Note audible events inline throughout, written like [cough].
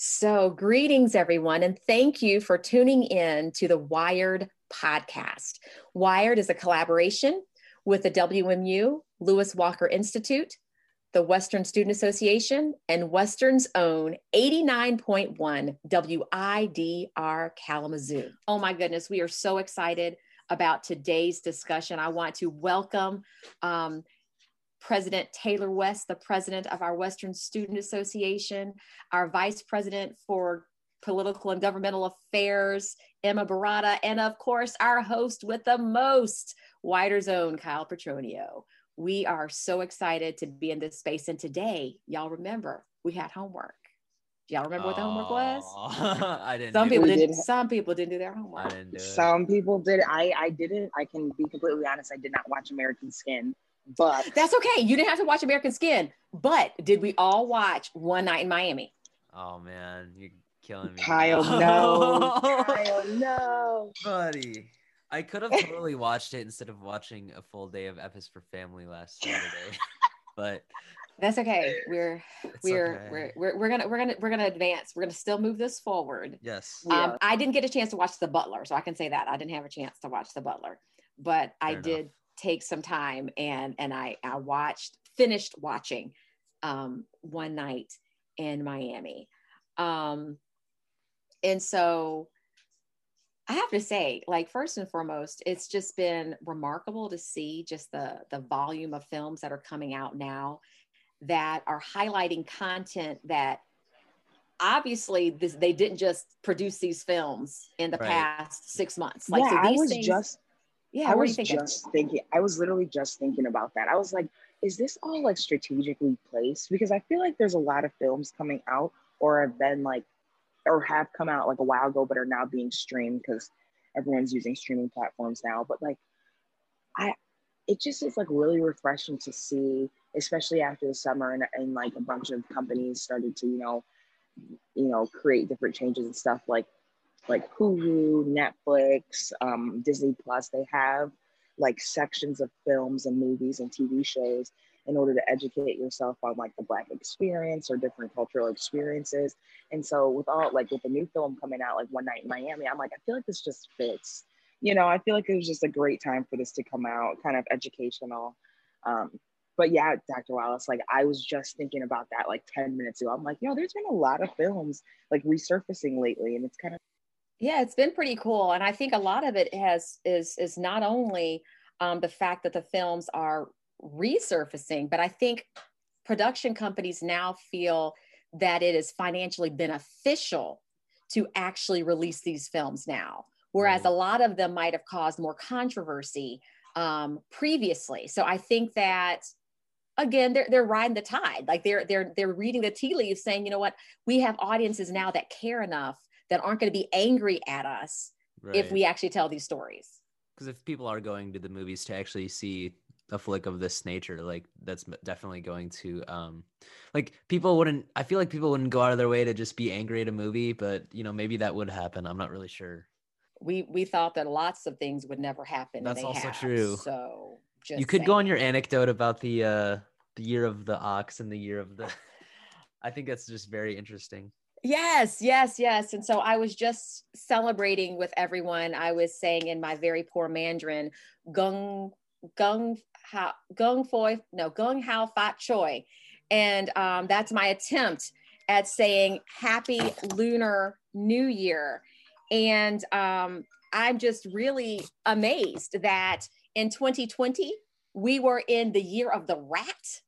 So, greetings, everyone, and thank you for tuning in to the Wired podcast. Wired is a collaboration with the WMU Lewis Walker Institute, the Western Student Association, and Western's own 89.1 WIDR Kalamazoo. Oh my goodness, we are so excited about today's discussion. I want to welcome um, President Taylor West, the president of our Western Student Association, our vice president for political and governmental affairs, Emma Barata, and of course, our host with the most, WIDR's own, Kyle Petronio. We are so excited to be in this space. And today, y'all remember, we had homework. Y'all remember what the homework was? [laughs] I didn't. Some people didn't. did. Some people didn't do their I homework. didn't do it. Some people did. I I didn't. I can be completely honest. I did not watch American Skin, but That's okay. You didn't have to watch American Skin, but did we all watch One Night in Miami? Oh man, you're killing me. Kyle, [laughs] no, Kyle, no. buddy. I could have totally watched it instead of watching a full day of Epis for Family last Saturday, [laughs] but That's okay. We're we're, okay. we're we're we're gonna we're gonna we're gonna advance. We're gonna still move this forward. yes. Yeah. Um, I didn't get a chance to watch The Butler, so I can say that I didn't have a chance to watch The Butler, but I enough. did take some time and and I I watched finished watching um, one night in Miami, um, and so I have to say, like first and foremost, it's just been remarkable to see just the the volume of films that are coming out now that are highlighting content that obviously this, they didn't just produce these films in the Right. past six months. Like yeah, so I these was things, just. Yeah. I was thinking? just thinking. I was literally just thinking about that. I was like, is this all like strategically placed? Because I feel like there's a lot of films coming out or have been like, or have come out like a while ago, but are now being streamed because everyone's using streaming platforms now. But like, I, it just is like really refreshing to see, especially after the summer and, and like a bunch of companies started to, you know, you know, create different changes and stuff like like Hulu, Netflix, um, Disney Plus, they have like sections of films and movies and TV shows in order to educate yourself on like the Black experience or different cultural experiences. And so, with all like with the new film coming out, like One Night in Miami, I'm like, I feel like this just fits. You know, I feel like it was just a great time for this to come out, kind of educational. Um, but yeah, Dr. Wallace, like I was just thinking about that like 10 minutes ago. I'm like, yo, there's been a lot of films like resurfacing lately, and it's kind of Yeah, it's been pretty cool, and I think a lot of it has is is not only um, the fact that the films are resurfacing, but I think production companies now feel that it is financially beneficial to actually release these films now, whereas Right. a lot of them might have caused more controversy um, previously. So I think that again they're they're riding the tide like they're they're they're reading the tea leaves saying you know what we have audiences now that care enough that aren't going to be angry at us if we actually tell these stories. Because if people are going to the movies to actually see a flick of this nature like that's definitely going to um like people wouldn't i feel like people wouldn't go out of their way to just be angry at a movie but you know maybe that would happen. I'm not really sure. We we thought that lots of things would never happen and That's also have. true. so just you could go on your anecdote about the uh the year of the ox and the year of the [laughs] i think that's just very interesting Yes, yes, yes. And so I was just celebrating with everyone. I was saying in my very poor Mandarin, gung gung hao gung foi no gung hao fat choi, and um, that's my attempt at saying Happy Lunar New Year. And um, I'm just really amazed that in 2020 we were in the year of the rat,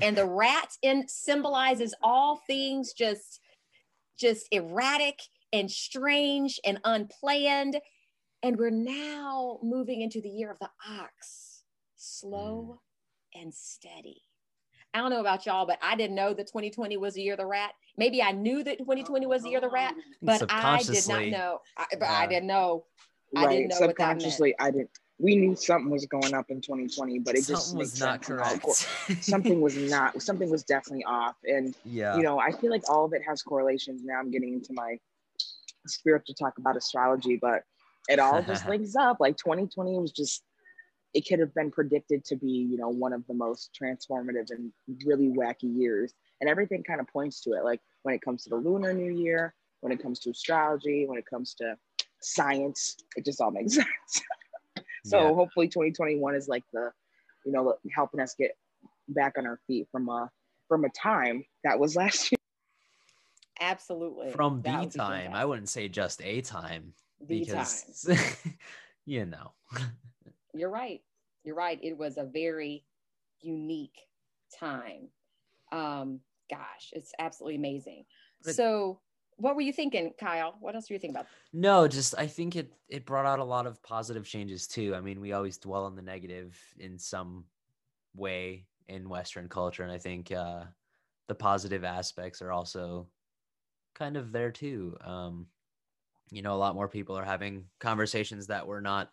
and the rat in symbolizes all things just just erratic and strange and unplanned. And we're now moving into the year of the ox, slow mm. and steady. I don't know about y'all, but I didn't know that 2020 was the year of the rat. Maybe I knew that 2020 was the year of the rat, oh. but I did not know. I, but I didn't know. I didn't know what that meant. subconsciously I didn't we knew something was going up in 2020 but it just something was not correct. [laughs] something was not something was definitely off. And yeah. you know i feel like all of it has correlations now. I'm getting into my spiritual talk about astrology but it all just [laughs] links up. Like 2020 was just it could have been predicted to be you know one of the most transformative and really wacky years. And everything kind of points to it. Like when it comes to the lunar new year, when it comes to astrology, when it comes to science. It just all makes [laughs] sense. So Yeah. hopefully 2021 is like the, you know, helping us get back on our feet from a from a time that was last year. Absolutely. From That the would be time, I wouldn't say just a time The time. because [laughs] you know. [laughs] You're right. You're right. It was a very unique time. Um, gosh, it's absolutely amazing. But- so, what were you thinking, Kyle? What else were you thinking about? No, just I think it it brought out a lot of positive changes too. I mean, we always dwell on the negative in some way in Western culture, and I think uh, the positive aspects are also kind of there too. Um, you know, a lot more people are having conversations that were not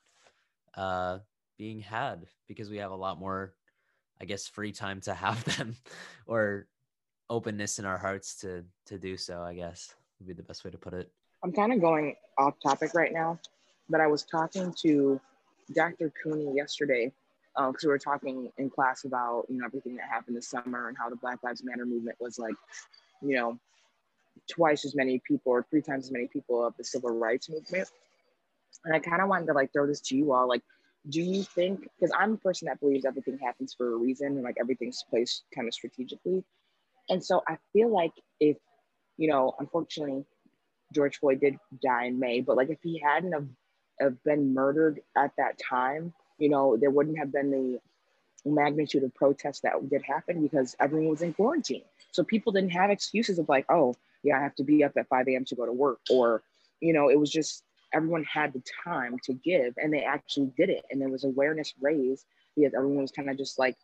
uh, being had because we have a lot more, I guess, free time to have [laughs] them, or openness in our hearts to to do so. I guess would be the best way to put it. I'm kind of going off topic right now, but I was talking to Dr. Cooney yesterday uh, because we were talking in class about you know everything that happened this summer and how the Black Lives Matter movement was like, you know, twice as many people or three times as many people of the civil rights movement. And I kind of wanted to like throw this to you all, like, do you think? Because I'm a person that believes everything happens for a reason and like everything's placed kind of strategically, and so I feel like if you know, unfortunately, George Floyd did die in May, but like if he hadn't have, have been murdered at that time, you know, there wouldn't have been the magnitude of protests that did happen because everyone was in quarantine. So people didn't have excuses of like, oh, yeah, I have to be up at 5 a.m. to go to work. Or, you know, it was just everyone had the time to give and they actually did it. And there was awareness raised because everyone was kind of just like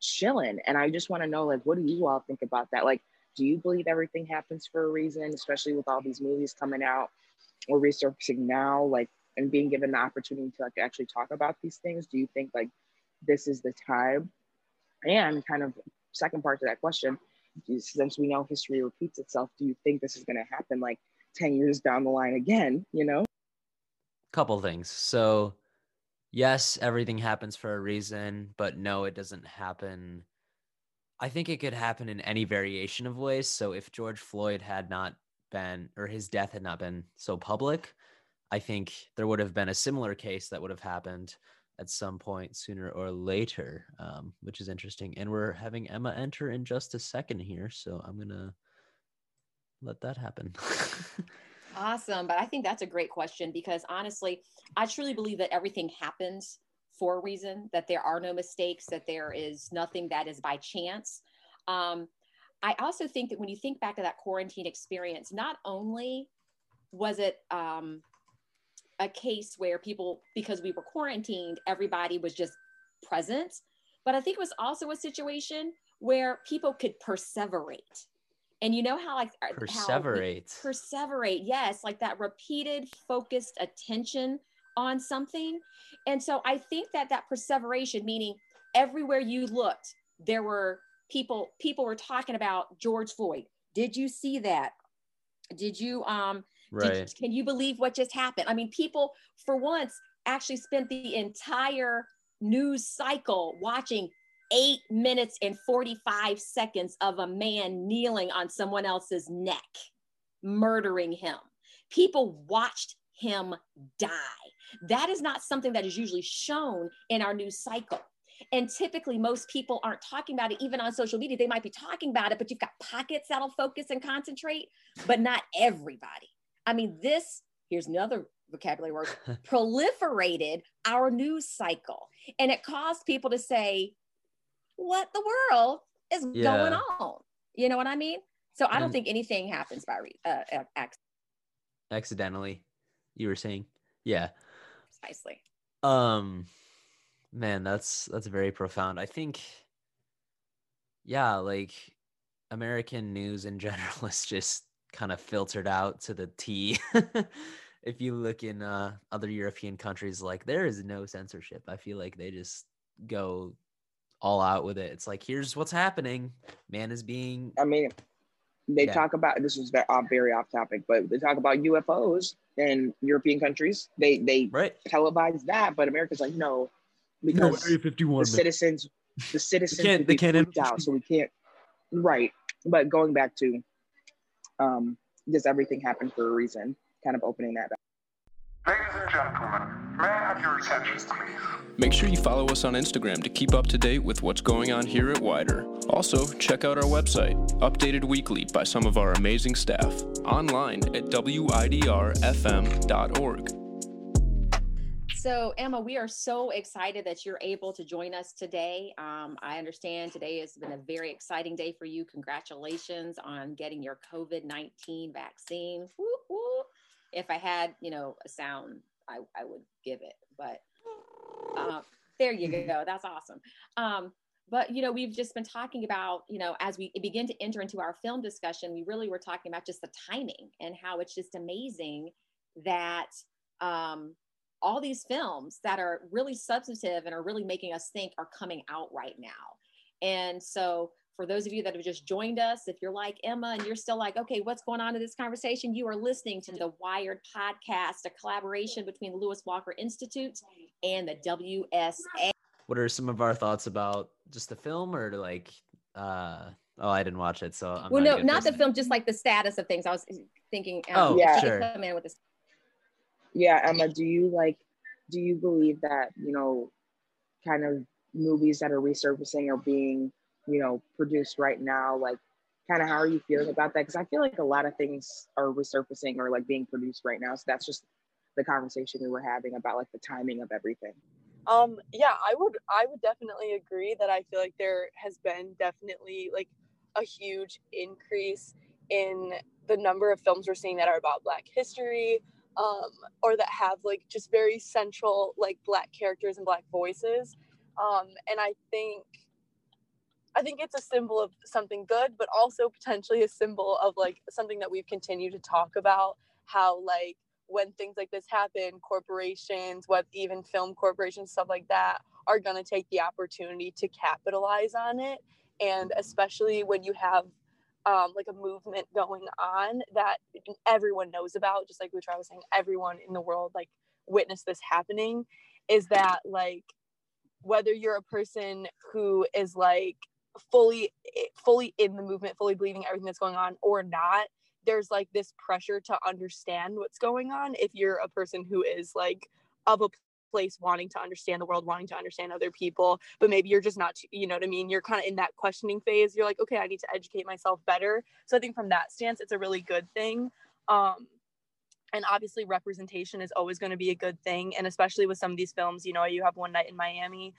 chilling. And I just want to know, like, what do you all think about that? Like, do you believe everything happens for a reason, especially with all these movies coming out or resurfacing now, like, and being given the opportunity to like actually talk about these things? Do you think like this is the time? And kind of second part to that question, since we know history repeats itself, do you think this is going to happen like 10 years down the line again? You know? couple things. So, yes, everything happens for a reason, but no, it doesn't happen. I think it could happen in any variation of ways. So, if George Floyd had not been, or his death had not been so public, I think there would have been a similar case that would have happened at some point sooner or later, um, which is interesting. And we're having Emma enter in just a second here. So, I'm going to let that happen. [laughs] Awesome. But I think that's a great question because honestly, I truly believe that everything happens for a reason, that there are no mistakes, that there is nothing that is by chance. Um, I also think that when you think back to that quarantine experience, not only was it um, a case where people, because we were quarantined, everybody was just present, but I think it was also a situation where people could perseverate. And you know how like how Perseverate. perseverate yes like that repeated focused attention on something. And so i think that that perseveration meaning everywhere you looked there were people people were talking about george floyd. Did you see that? Did you um did- can you believe what just happened? I mean people for once actually spent the entire news cycle watching eight minutes and 45 seconds of a man kneeling on someone else's neck, murdering him. People watched him die. That is not something that is usually shown in our news cycle. And typically, most people aren't talking about it, even on social media. They might be talking about it, but you've got pockets that'll focus and concentrate, but not everybody. I mean, this, here's another vocabulary word [laughs] proliferated our news cycle. And it caused people to say, what the world is going on? You know what I mean? So I don't And- think anything happens by re- uh, accident, accidentally you were saying? Yeah. Precisely. um man that's that's very profound. I think yeah like american news in [laughs] general is just kind of filtered out to the t. [laughs] If you look in uh other european countries like there is no censorship. I feel like they just go all out with it. It's like here's what's happening. Man is being I mean, they Yeah. talk about this is very off, very off topic, but they talk about UFOs in European countries. They they right televise that, but America's like no, because Area 51 the citizens the citizens they can't- they can't freaked out, so we can't. Right, but going back to um, does everything happen for a reason? Kind of opening that up. Ladies and gentlemen, may I have your attention, please? Make sure you follow us on Instagram to keep up to date with what's going on here at WIDR. Also, check out our website, updated weekly by some of our amazing staff, online at widrfm.org. So, Emma, we are so excited that you're able to join us today. Um, I understand today has been a very exciting day for you. Congratulations on getting your COVID 19 vaccine. Woo, woo if I had, you know, a sound, I, I would give it. But uh, there you go. That's awesome. Um, but you know, we've just been talking about, you know, as we begin to enter into our film discussion, we really were talking about just the timing and how it's just amazing that um, all these films that are really substantive and are really making us think are coming out right now. And so for those of you that have just joined us, if you're like Emma and you're still like, okay, what's going on in this conversation? You are listening to the Wired podcast, a collaboration between the Lewis Walker Institute and the WSA. What are some of our thoughts about just the film or like, uh, oh, I didn't watch it. So, I'm well, not no, not the film, just like the status of things. I was thinking, um, oh, yeah. sure. Come in with this. Yeah, Emma, do you like, do you believe that, you know, kind of movies that are resurfacing are being you know produced right now like kind of how are you feeling about that? Because i feel like a lot of things are resurfacing or like being produced right now. So that's just the conversation we were having about like the timing of everything. Um yeah i would i would definitely agree that i feel like there has been definitely like a huge increase in the number of films we're seeing that are about black history um, or that have like just very central like black characters and black voices. Um, and i think I think it's a symbol of something good, but also potentially a symbol of like something that we've continued to talk about how like when things like this happen, corporations, what even film corporations, stuff like that, are going to take the opportunity to capitalize on it. And especially when you have um, like a movement going on that everyone knows about, just like Lutra was saying, everyone in the world like witnessed this happening, is that like whether you're a person who is like fully fully in the movement fully believing everything that's going on or not there's like this pressure to understand what's going on if you're a person who is like of a place wanting to understand the world wanting to understand other people but maybe you're just not you know what i mean? You're kind of in that questioning phase. You're like okay i need to educate myself better. So i think from that stance it's a really good thing um and obviously representation is always going to be a good thing and especially with some of these films you know you have one night in miami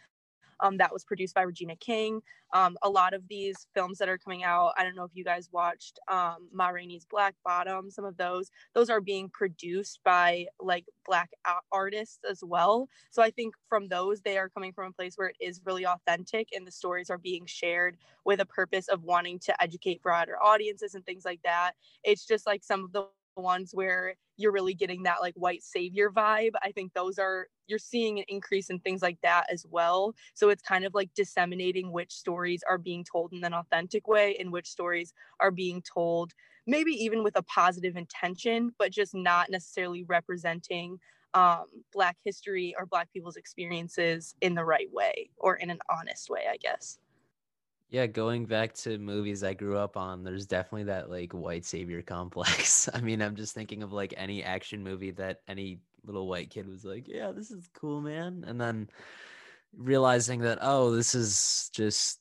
um, that was produced by Regina King. Um, a lot of these films that are coming out, I don't know if you guys watched um, Ma Rainey's Black Bottom, some of those, those are being produced by like Black artists as well. So I think from those, they are coming from a place where it is really authentic and the stories are being shared with a purpose of wanting to educate broader audiences and things like that. It's just like some of the ones where you're really getting that like white savior vibe. I think those are you're seeing an increase in things like that as well. So it's kind of like disseminating which stories are being told in an authentic way and which stories are being told maybe even with a positive intention, but just not necessarily representing um, Black history or Black people's experiences in the right way or in an honest way, I guess. Yeah, going back to movies I grew up on, there's definitely that like white savior complex. [laughs] I mean, I'm just thinking of like any action movie that any little white kid was like, "Yeah, this is cool, man." And then realizing that oh, this is just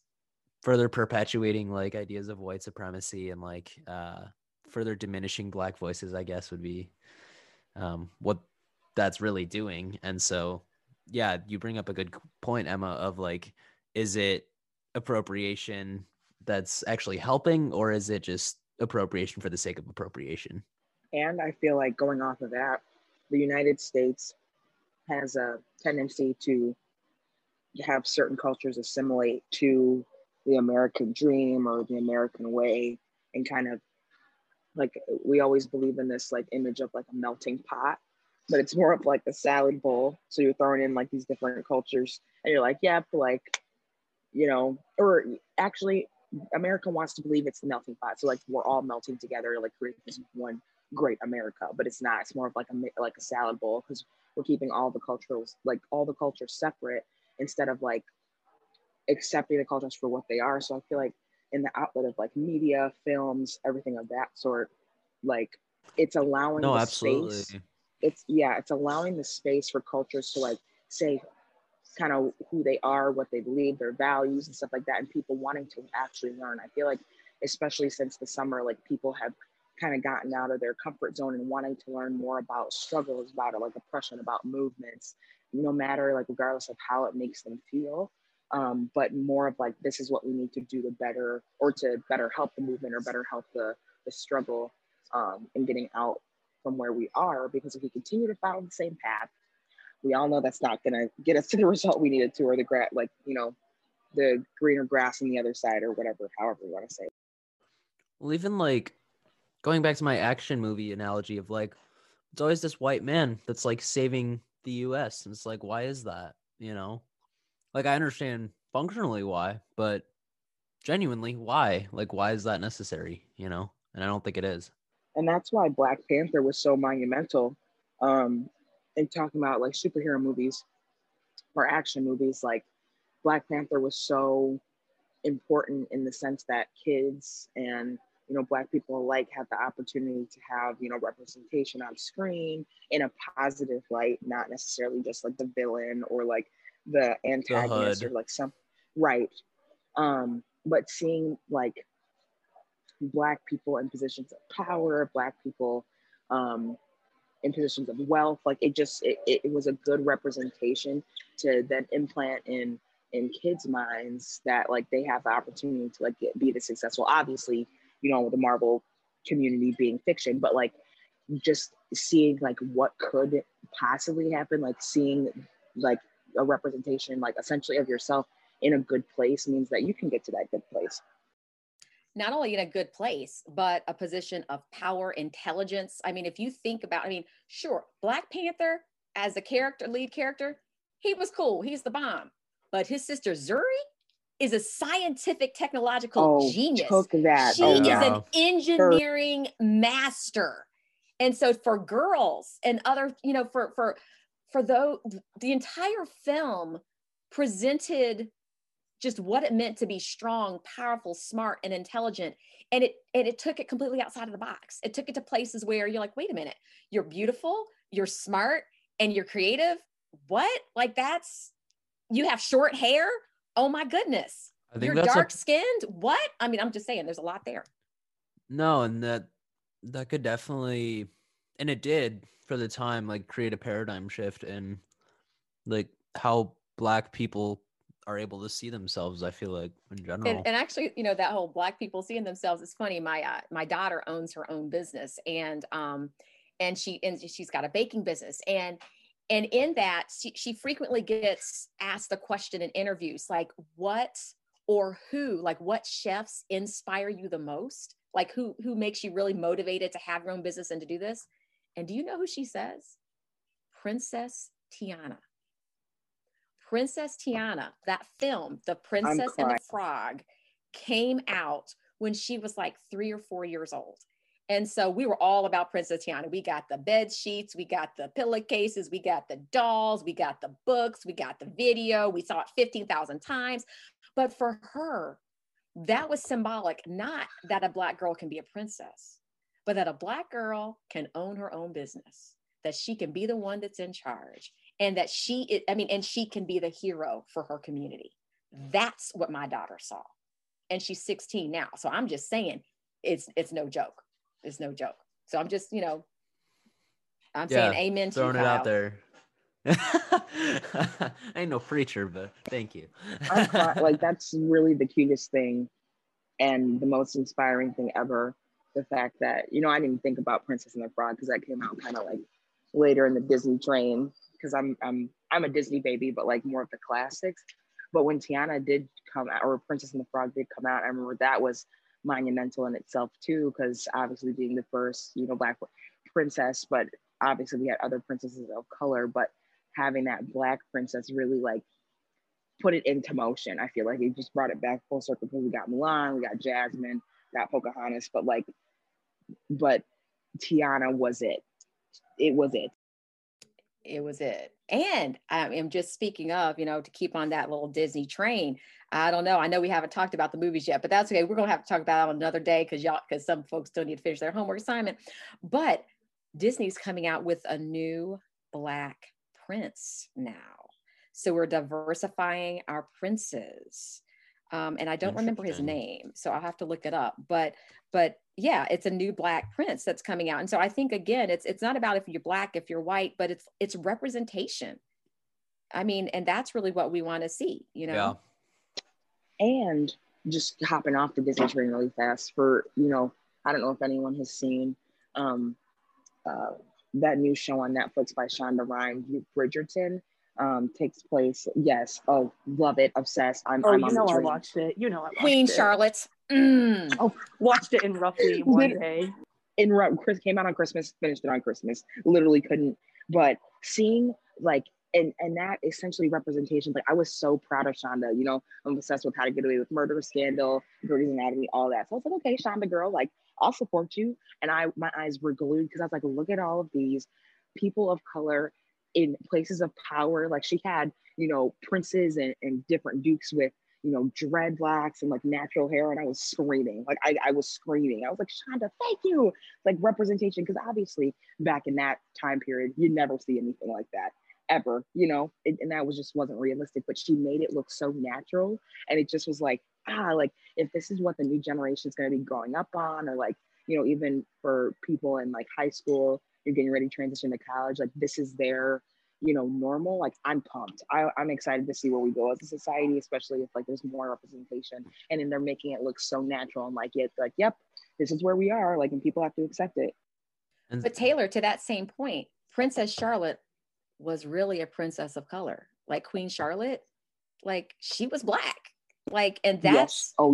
further perpetuating like ideas of white supremacy and like uh further diminishing black voices, I guess would be um what that's really doing. And so, yeah, you bring up a good point, Emma, of like is it appropriation that's actually helping, or is it just appropriation for the sake of appropriation? And I feel like going off of that, the United States has a tendency to have certain cultures assimilate to the American dream or the American way and kind of like we always believe in this like image of like a melting pot but it's more of like a salad bowl so you're throwing in like these different cultures and you're like yep yeah, like you know, or actually, America wants to believe it's the melting pot. So like we're all melting together to like create this one great America, but it's not. It's more of like a like a salad bowl because we're keeping all the cultures like all the cultures separate instead of like accepting the cultures for what they are. So I feel like in the outlet of like media, films, everything of that sort, like it's allowing No, the absolutely. space it's yeah it's allowing the space for cultures to like say kind of who they are what they believe their values and stuff like that and people wanting to actually learn. I feel like especially since the summer like people have kind of gotten out of their comfort zone and wanting to learn more about struggles about it like oppression about movements no matter like regardless of how it makes them feel um, but more of like this is what we need to do to better or to better help the movement or better help the the struggle um, in getting out from where we are because if we continue to follow the same path we all know that's not going to get us to the [laughs] result we needed to or the gra- like you know the greener grass on the other side or whatever however you want to say it. Well, even like going back to my action movie analogy of like, it's always this white man that's like saving the US. And it's like, why is that? You know? Like, I understand functionally why, but genuinely, why? Like, why is that necessary? You know? And I don't think it is. and that's why black panther was so monumental um in talking about like superhero movies or action movies like black panther was so important in the sense that kids and you know black people alike have the opportunity to have you know representation on screen in a positive light not necessarily just like the villain or like the antagonist or like some right. Um but seeing like black people in positions of power black people um in positions of wealth like it just it, it was a good representation to then implant in in kids minds that like they have the opportunity to like get, be the successful. Obviously you know with the marvel community being fiction but like just seeing like what could possibly happen like seeing like a representation like essentially of yourself in a good place means that you can get to that good place not only in a good place, but a position of power, intelligence. I mean, if you think about, I mean, sure, Black Panther as a character, lead character, he was cool. He's the bomb. But his sister Shuri is a scientific, technological oh genius. She oh is yeah an engineering master. And so for girls and other, you know, for for for though the entire film presented just what it meant to be strong, powerful, smart, and intelligent. And it and it took it completely outside of the box. It took it to places where you're like, wait a minute, you're beautiful, you're smart, and you're creative. What? Like that's you have short hair? Oh my goodness. You're dark skinned? What? I mean, I'm just saying there's a lot there. No, and that that could definitely and it did for the time like create a paradigm shift in like how black people are able to see themselves, I feel like in general. and, and actually you know that whole black people seeing themselves is funny. My uh, my daughter owns her own business and um and she and she's got a baking business. And and in that she, she frequently gets asked the question in interviews like what or who like what chefs inspire you the most? Like who who makes you really motivated to have your own business and to do this? And do you know who she says? Princess tiana Princess Tiana, that film, The Princess and the. Frog, came out when she was like three or four years old. And so we were all about Princess Tiana. We got the bed sheets, we got the pillowcases, we got the dolls, we got the books, we got the video. We saw it 15,000 times. But for her, that was symbolic, not that a Black girl can be a princess, but that a Black girl can own her own business, that she can be the one that's in charge, and that she, i- I mean, and she can be the hero for her community. Mm. That's what my daughter saw. And she's 16 now. So I'm just saying it's it's no joke. It's no joke. So I'm just, you know, I'm Yeah, saying amen to throwing you, it out there. I [laughs] ain't no preacher, but thank you. [laughs] I'm like that's really the cutest thing and the most inspiring thing ever. The fact that you know I didn't think about Princess and the Frog because that came out kind of like later in the Disney train because I'm I'm I'm a Disney baby, but like more of the classics. But when Tiana did come out, or Princess and the Frog did come out, I remember that was monumental in itself too, because obviously being the first, you know, black princess, but obviously we had other princesses of color, but having that black princess really like put it into motion. I feel like it just brought it back full circle because we got Mulan, we got Jasmine, got Pocahontas, but like, but Tiana was it. It was it. It was it. And I am just speaking of, you know, to keep on that little Disney train. I don't know. I know we haven't talked about the movies yet, but that's okay. We're gonna have to talk about it on another day because y'all, because some folks still need to finish their homework assignment. But Disney's coming out with a new black prince now. So we're diversifying our princes. Um, and I don't remember his name, so I'll have to look it up. But but yeah, it's a new black prince that's coming out. And so I think again, it's it's not about if you're black, if you're white, but it's it's representation. I mean, and that's really what we want to see, you know. Yeah. and just hopping off the Disney train really fast for you know I don't know if anyone has seen um, uh, that new show on Netflix by Shonda Rhimes, Bridgerton. Um, takes place. Yes, oh, love it, obsessed. I'm. Oh, I'm you on know the I watched it. You know I watched it. Queen it. Charlotte. Mm. Watched it in roughly [laughs] one day. in Chris came out on Christmas, finished it on Christmas. Literally couldn't. But seeing like and and that essentially representation. Like I was so proud of Shonda. You know, I'm obsessed with How to Get Away with Murder, Scandal, Grey's Anatomy, all that. So I was like, okay, Shonda girl, like I'll support you. And I my eyes were glued because I was like, look at all of these people of color in places of power. Like she had, you know, princes and, and different dukes with you know, dreadlocks and like natural hair. And I was screaming. Like I, I was screaming. I was like, Shonda, thank you. Like representation. Cause obviously back in that time period, you never see anything like that ever, you know, it, and that was just wasn't realistic, but she made it look so natural. And it just was like, ah, like if this is what the new generation is going to be growing up on, or like, you know, even for people in like high school, you're getting ready to transition to college, like this is their you know normal like i'm pumped I, i'm excited to see where we go as a society especially if like there's more representation and then they're making it look so natural and like it's like yep this is where we are like and people have to accept it But Taylor, to that same point, Princess Charlotte was really a princess of color. Like Queen Charlotte, like she was black. Like, and that's yes oh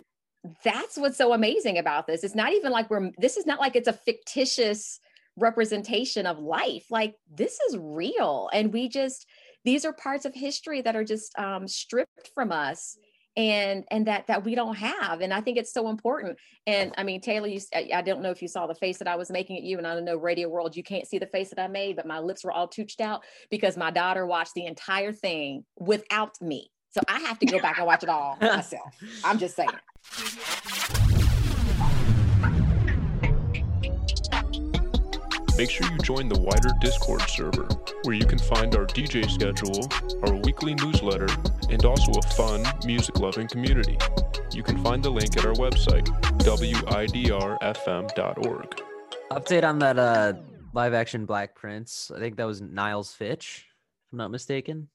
that's what's so amazing about this. It's not even like we're this is not like it's a fictitious representation of life. Like this is real. And we just these are parts of history that are just um stripped from us and and that that we don't have and i think it's so important and i mean taylor you i don't know if you saw the face that i was making at you and i don't know radio world you can't see the face that i made but my lips were all tooched out because my daughter watched the entire thing without me so i have to go back and watch it all [laughs] myself i'm just saying [laughs] Make sure you join the WIDR Discord server, where you can find our DJ schedule, our weekly newsletter, and also a fun, music loving community. You can find the link at our website, widrfm.org. update on that uh live action Black Prince. I think that was Niles Fitch, if I'm not mistaken.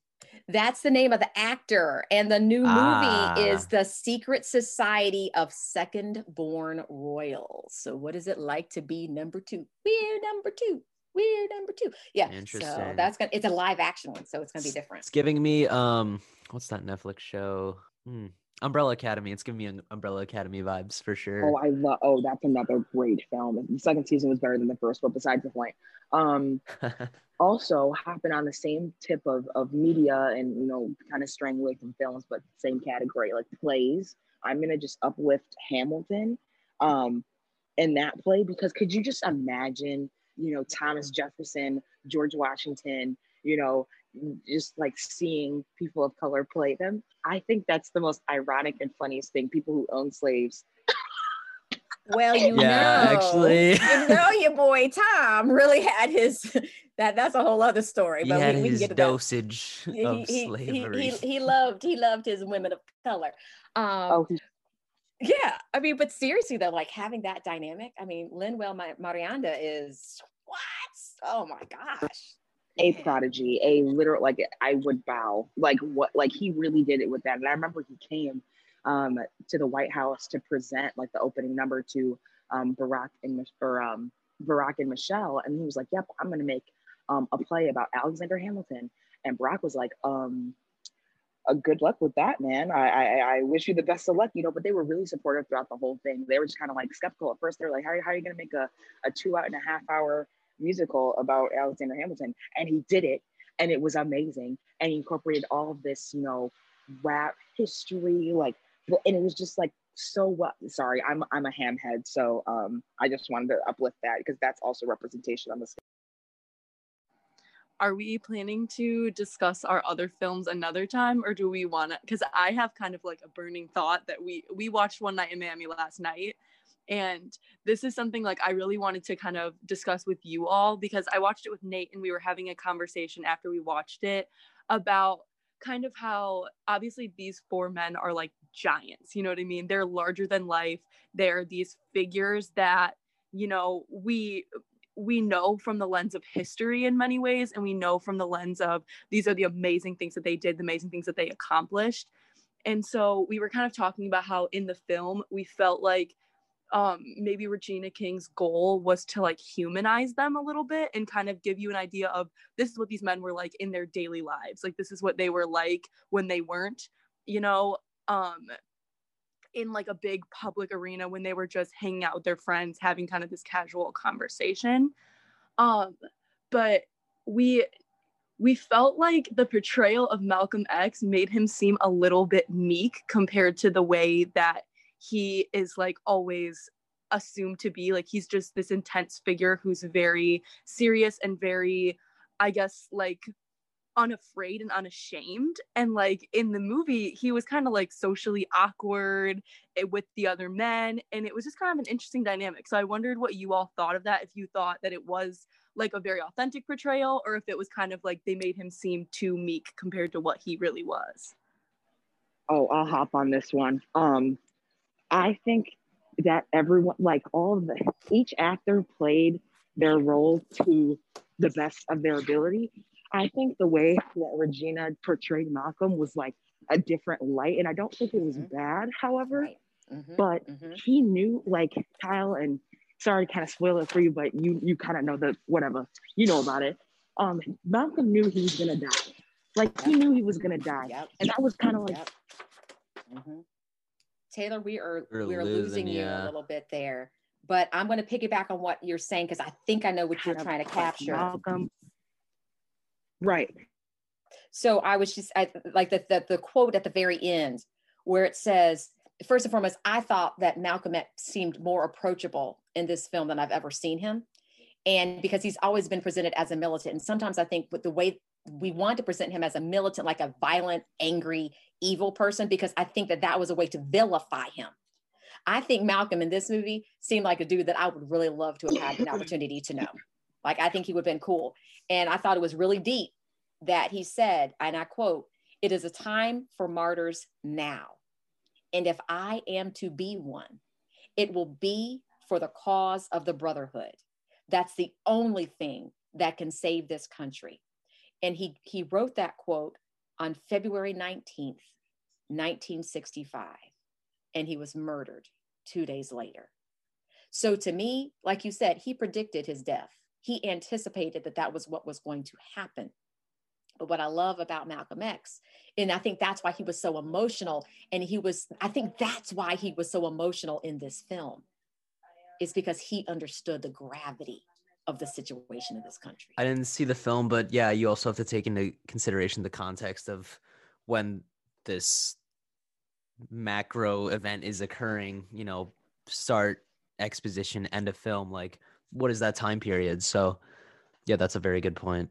That's the name of the actor and the new movie Ah. is the secret society of second born royals so what is it like to be number two we're number two we're number two yeah so that's gonna it's a live action one so it's gonna be different It's giving me um what's that Netflix show? Hmm. Umbrella Academy. It's giving me an Umbrella Academy vibes for sure. oh i love oh that's another great film the second season was better than the first but besides the point um [laughs] also hopping on the same tip of, of media and you know kind of straying away from films but same category like plays i'm gonna just uplift hamilton um in that play because could you just imagine you know thomas jefferson george washington you know just like seeing people of color play them i think that's the most ironic and funniest thing people who own slaves well you Yeah, know actually. [laughs] you know your boy tom really had his that that's a whole other story he but had we, we can his get to that dosage he, of he, he, slavery. he, he loved he loved his women of color um oh Yeah, I mean, but seriously though, like having that dynamic. I mean, Lin-Manuel Ma- Miranda is what? Oh my gosh, a prodigy, a literal like I would bow. Like what like he really did it with that. And I remember he came um to the White House to present like the opening number to um Barack and or um Barack and Michelle and he was like, "Yep, I'm to make um a play about Alexander Hamilton." And Barack was like, um uh, good luck with that, man. I, I I wish you the best of luck, you know. But they were really supportive throughout the whole thing. They were just kind of like skeptical at first. They're like, "How, are- how are you to make a, a two out and a half hour musical about Alexander Hamilton?" And he did it, and it was amazing. And he incorporated all of this, you know, rap history, like, and it was just like so well. Sorry, I'm I'm a ham head, so um, I just wanted to uplift that because that's also representation on the stage. are we planning to discuss our other films another time or do we want to because i have kind of like a burning thought that we we watched one night in miami last night and this is something like i really wanted to kind of discuss with you all because i watched it with nate and we were having a conversation after we watched it about kind of how obviously these four men are like giants you know what i mean? They're larger than life. They're these figures that you know we we know from the lens of history in many ways and we know from the lens of these are the amazing things that they did the amazing things that they accomplished. And so we were kind of talking about how in the film we felt like um maybe regina king's goal was to like humanize them a little bit and kind of give you an idea of this is what these men were like in their daily lives. Like this is what they were like when they weren't you know um in like a big public arena when they were just hanging out with their friends having kind of this casual conversation. Um but we we felt like the portrayal of Malcolm X made him seem a little bit meek compared to the way that he is like always assumed to be like he's just this intense figure who's very serious and very i guess like unafraid and unashamed. And like in the movie he was kind of like socially awkward eh, with the other men. And it was just kind of an interesting dynamic. So i wondered what you all thought of that if you thought that it was like a very authentic portrayal or if it was kind of like they made him seem too meek compared to what he really was. Oh i'll hop on this one. Um i think that everyone like all of the each actor played their role to the best of their ability I think the way that Regina portrayed Malcolm was like a different light, and I don't think it was mm-hmm. bad, however. Mm-hmm. But mm-hmm. he knew, like Kyle, and sorry to kind of spoil it for you, but you you kind of know the whatever you know about it. Um, Malcolm knew he was gonna die. Like he knew he was gonna die, yep. and that was kind of like. Yep. Taylor, we are we're, we're losing, losing you a little bit there, but I'm going to piggyback on what you're saying because I think I know what you're trying to capture. Malcolm Right. So I was just I, like the, the the quote at the very end where it says, first and foremost, I thought that Malcolm X seemed more approachable in this film than I've ever seen him. And because he's always been presented as a militant. And sometimes I think with the way we want to present him as a militant, like a violent, angry, evil person, because I think that that was a way to vilify him. I think Malcolm in this movie seemed like a dude that I would really love to have had an [clears throat] opportunity to know. Like I think he would have been cool. And I thought it was really deep that he said, and I quote, it is a time for martyrs now. And if I am to be one, it will be for the cause of the brotherhood. That's the only thing that can save this country. And he, he wrote that quote on February 19th, 1965, and he was murdered two days later. So to me, like you said, he predicted his death he anticipated that that was what was going to happen. But what I love about Malcolm X, and I think that's why he was so emotional, and he was, I think that's why he was so emotional in this film, is because he understood the gravity of the situation of this country. I didn't see the film, but yeah, you also have to take into consideration the context of when this macro event is occurring, you know, start exposition, end of film, like what is that time period? So yeah, that's a very good point.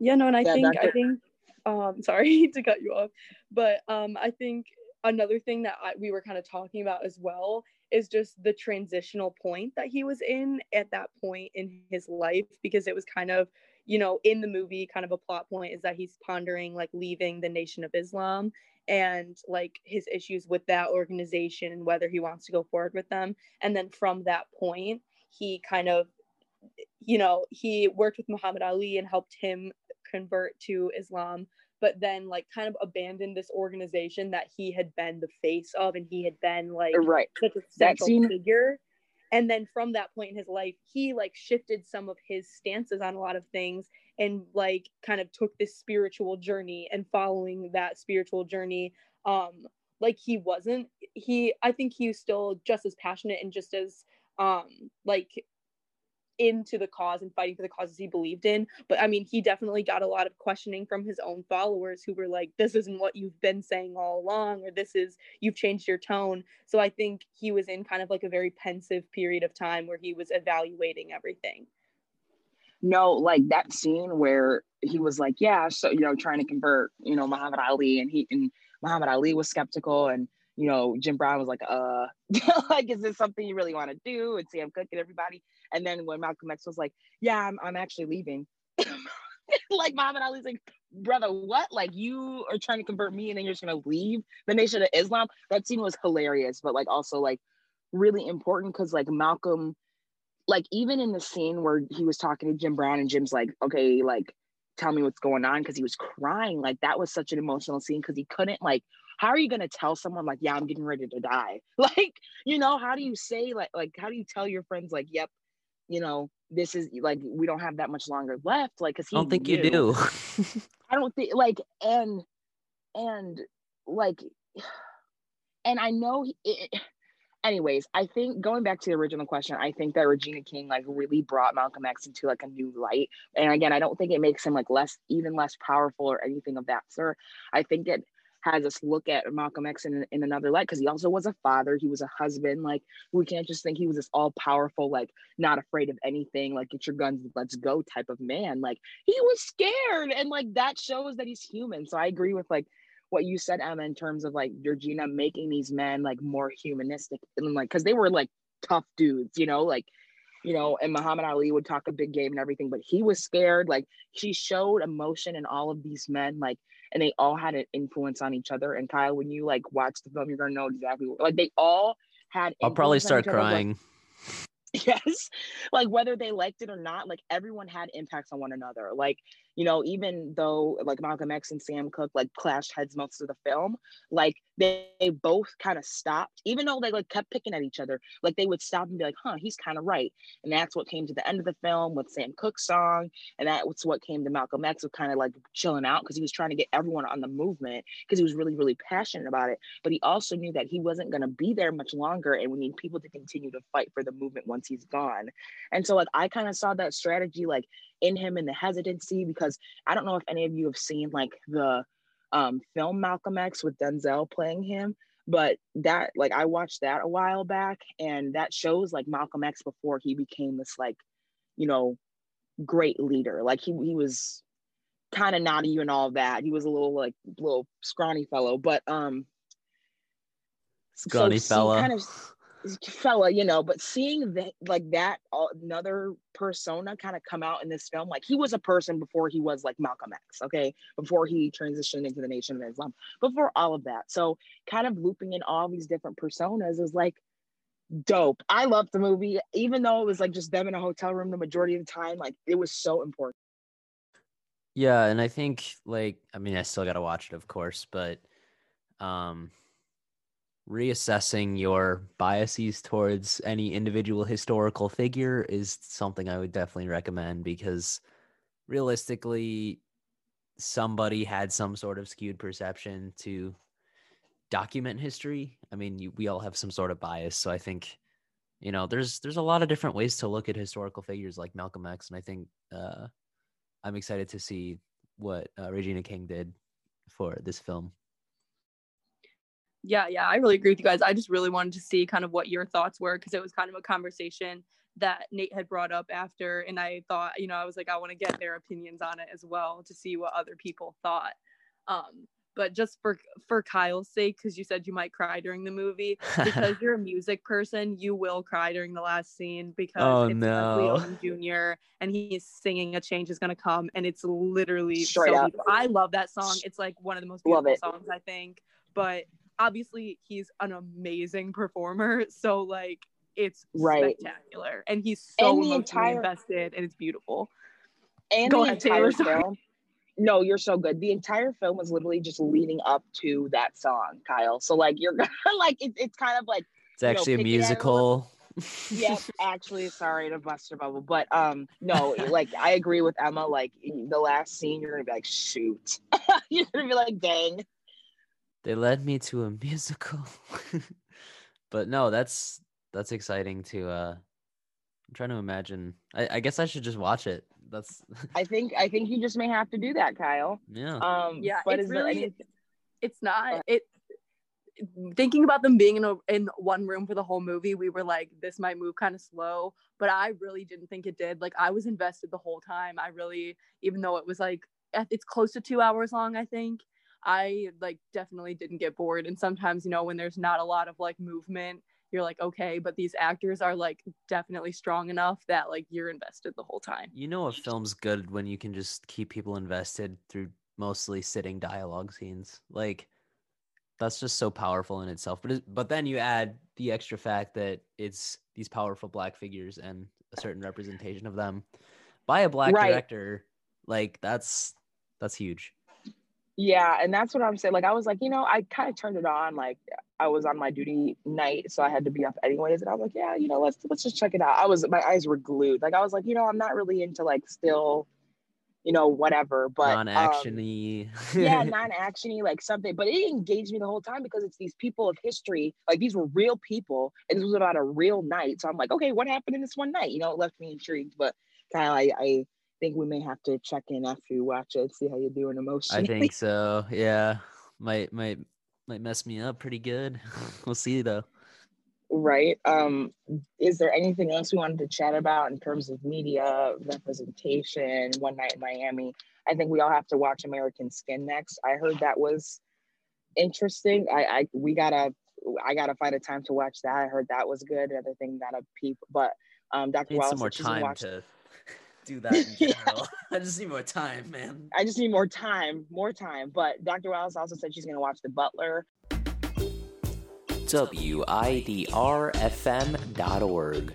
Yeah, no, and I yeah, think I think um [laughs] sorry [laughs] to cut you off, but um I think another thing that I, we were kind of talking about as well is just the transitional point that he was in at that point in his life because it was kind of you know in the movie kind of a plot point is that he's pondering like leaving the nation of islam and like his issues with that organization and whether he wants to go forward with them. And then from that point he kind of you know he worked with muhammad ali and helped him convert to islam but then like kind of abandoned this organization that he had been the face of and he had been like right. such a central scene- figure. And then from that point in his life he like shifted some of his stances on a lot of things and like kind of took this spiritual journey and following that spiritual journey um like he wasn't. He i think he was still just as passionate and just as um like into the cause and fighting for the causes he believed in but i mean he definitely got a lot of questioning from his own followers who were like this isn't what you've been saying all along or this is you've changed your tone so i think he was in kind of like a very pensive period of time where he was evaluating everything No, like that scene where he was like, yeah, so you know, trying to convert, you know, Muhammad Ali, and he and Muhammad Ali was skeptical, and you know, Jim Brown was like, uh, [laughs] like, is this something you really want to do? And Sam Cooke and everybody. And then when Malcolm X was like, yeah, I'm, I'm actually leaving. [laughs] like Muhammad Ali's like, brother, what? Like you are trying to convert me and then you're just gonna leave the nation of Islam? That scene was hilarious, but like also like really important because like Malcolm, like even in the scene where he was talking to Jim Brown and Jim's like, okay, like tell me what's going on because he was crying. Like that was such an emotional scene because he couldn't like how are you going to tell someone like yeah i'm getting ready to die [laughs] like you know how do you say like like how do you tell your friends like yep you know this is like we don't have that much longer left like because [laughs] i don't think knew. you do. I don't think like and and like [sighs] and i know it, [sighs] anyways i think going back to the original question i think that regina king like really brought malcolm x into like a new light. And again i don't think it makes him like less even less powerful or anything of that sort. I think it has us look at Malcolm X in, in another light because he also was a father, he was a husband. Like we can't just think he was this all powerful, like not afraid of anything, like get your guns, let's go type of man. Like he was scared, and like that shows that he's human. So I agree with like what you said, Emma, in terms of like Regina making these men like more humanistic and like because they were like tough dudes, you know, like you know, and Muhammad Ali would talk a big game and everything, but he was scared. Like she showed emotion in all of these men. Like and they all had an influence on each other. And Kyle, when you like watch the film, you're gonna know exactly what, like they all had. I'll probably start crying. Like, [laughs] yes like whether they liked it or not like everyone had impacts on one another like you know even though like malcolm x and sam cooke like clashed heads most of the film like they, they both kind of stopped even though they like kept picking at each other like they would stop and be like huh he's kind of right. And that's what came to the end of the film with sam cooke's song and that's what came to malcolm x with kind of like chilling out because he was trying to get everyone on the movement because he was really really passionate about it. But he also knew that he wasn't going to be there much longer and we need people to continue to fight for the movement once he's gone. And so like i kind of saw that strategy like in him and the hesitancy because I don't know if any of you have seen like the um, film Malcolm X with Denzel playing him, but that like I watched that a while back and that shows like Malcolm X before he became this like, you know, great leader. Like he he was kind of naughty and all that. He was a little like little scrawny fellow, but um scrawny so fellow. Kind of fella, you know, but seeing that like that uh, another persona kind of come out in this film, like he was a person before he was like Malcolm X, okay, before he transitioned into the Nation of Islam, before all of that. So kind of looping in all these different personas is like dope. I loved the movie, even though it was like just them in a hotel room the majority of the time. Like it was so important. Yeah, and I think like I mean I still got to watch it, of course, but um reassessing your biases towards any individual historical figure is something I would definitely recommend because realistically, somebody had some sort of skewed perception to document history. I mean, you, we all have some sort of bias, so I think you know there's there's a lot of different ways to look at historical figures like Malcolm X, and I think uh, I'm excited to see what uh, Regina King did for this film yeah, yeah, I really agree with you guys. I just really wanted to see kind of what your thoughts were because it was kind of a conversation that Nate had brought up after. And I thought, you know, I was like, I want to get their opinions on it as well to see what other people thought. Um, but just for for Kyle's sake, because you said you might cry during the movie, because [laughs] you're a music person, you will cry during the last scene because oh, it's no. Jr. and he's singing "A Change Is Gonna Come," and it's literally Straight so up. I love that song. It's like one of the most beautiful songs I think. But obviously he's an amazing performer so like it's right. spectacular and he's so and entire, invested and it's beautiful. And Go the ahead, entire Taylor, film no you're so good. The entire film was literally just leading up to that song kyle. So like you're [laughs] gonna like it, it's kind of like it's actually know, a musical. Yeah [laughs] actually sorry to bust your bubble but um no like i agree with emma like the last scene you're gonna be like shoot. [laughs] You're gonna be like dang they led me to a [laughs] musical. but no, that's that's exciting to uh I'm trying to imagine. I, I guess I should just watch it. That's I think I think you just may have to do that, Kyle. Yeah. Um yeah, but it's really any it's not it thinking about them being in a in one room for the whole movie, we were like, this might move kind of slow, but I really didn't think it did. Like I was invested the whole time. I really, even though it was like it's close to two hours long, I think. I like definitely didn't get bored. And sometimes, you know, when there's not a lot of like movement, you're like, okay, but these actors are like definitely strong enough that like you're invested the whole time. You know, a film's good when you can just keep people invested through mostly sitting dialogue scenes. Like, that's just so powerful in itself. But it, but then you add the extra fact that it's these powerful black figures and a certain representation of them by a black Right. director. Like that's that's huge. Yeah, and that's what I'm saying. Like I was like, you know, I kind of turned it on. Like I was on my duty night, so I had to be up anyways. And I was like, yeah, you know, let's let's just check it out. I was my eyes were glued. Like I was like, you know, I'm not really into like still, you know, whatever. But um, non-actiony. yeah, [laughs] non-actiony, like something. But it engaged me the whole time because it's these people of history. Like these were real people, and this was about a real night. So I'm like, okay, what happened in this one night? You know, it left me intrigued. But kind of, I, I think we may have to check in after you watch it, see how you're doing emotionally. I think [laughs] so. Yeah, might might might mess me up pretty good. [laughs] we'll see though. right. Um, is there anything else we wanted to chat about in terms of media representation? One night in Miami. I think we all have to watch American Skin next. I heard that was interesting. I, I we gotta I gotta find a time to watch that. I heard that was good. Another thing that a people, but um, Dr. need Wallace some more said she's gonna time watch- to do that in [laughs] Yeah. general. [laughs] I just need more time, man. I just need more time, more time. But Dr. Wallace also said she's gonna watch The Butler. WIDRFM.org,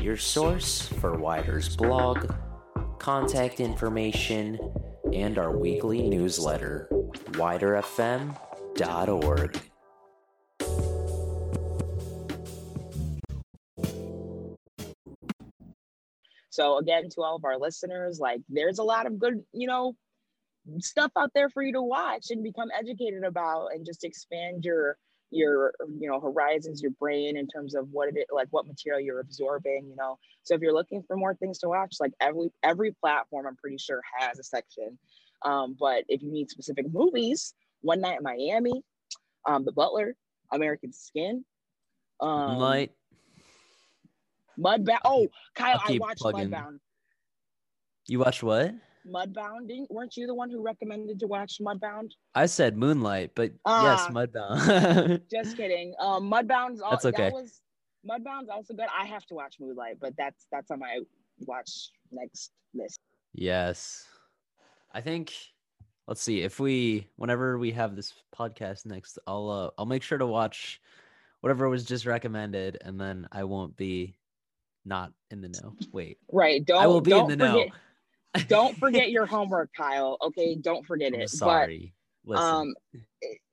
your source for WIDR's blog, contact information, and our weekly newsletter, WIDRFM.org. So again, to all of our listeners, like there's a lot of good, you know, stuff out there for you to watch and become educated about and just expand your your you know horizons your brain in terms of what it is like what material you're absorbing you know so if you're looking for more things to watch like every every platform i'm pretty sure has a section um, but if you need specific movies one night in miami um, the butler american skin um. Mudbound oh kyle i watched plugging. mudbound You watched what? Mudbound, didn't, weren't you the one who recommended to watch Mudbound? I said Moonlight, but yes, Ah. Mudbound. [laughs] Just kidding. Um, Mudbound's all, That's okay. that was Mudbound's also good. I have to watch Moonlight, but that's that's on my watch next list. yes. I think let's see if we whenever we have this podcast next, I'll uh, I'll make sure to watch whatever was just recommended, and then I won't be not in the know. Wait, Right. Don't I will be in the know. forget, don't forget [laughs] your homework, Kyle. Okay, don't forget I'm it. sorry. But Listen, um,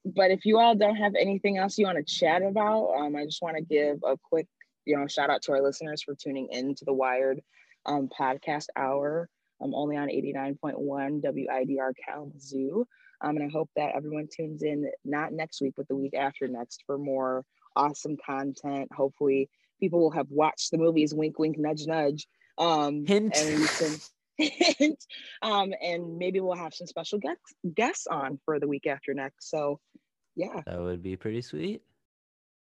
but if you all don't have anything else you want to chat about, um, I just want to give a quick, you know, shout out to our listeners for tuning in to the WIDR um, podcast hour. I'm only on 89.1 WIDR Kalamazoo. Um, and I hope that everyone tunes in not next week, but the week after next for more awesome content. Hopefully, people will have watched the movies. Wink, wink, nudge, nudge. Um, Hint. And can [laughs] hint. Um, and maybe we'll have some special guests guests on for the week after next. So, yeah, that would be pretty sweet.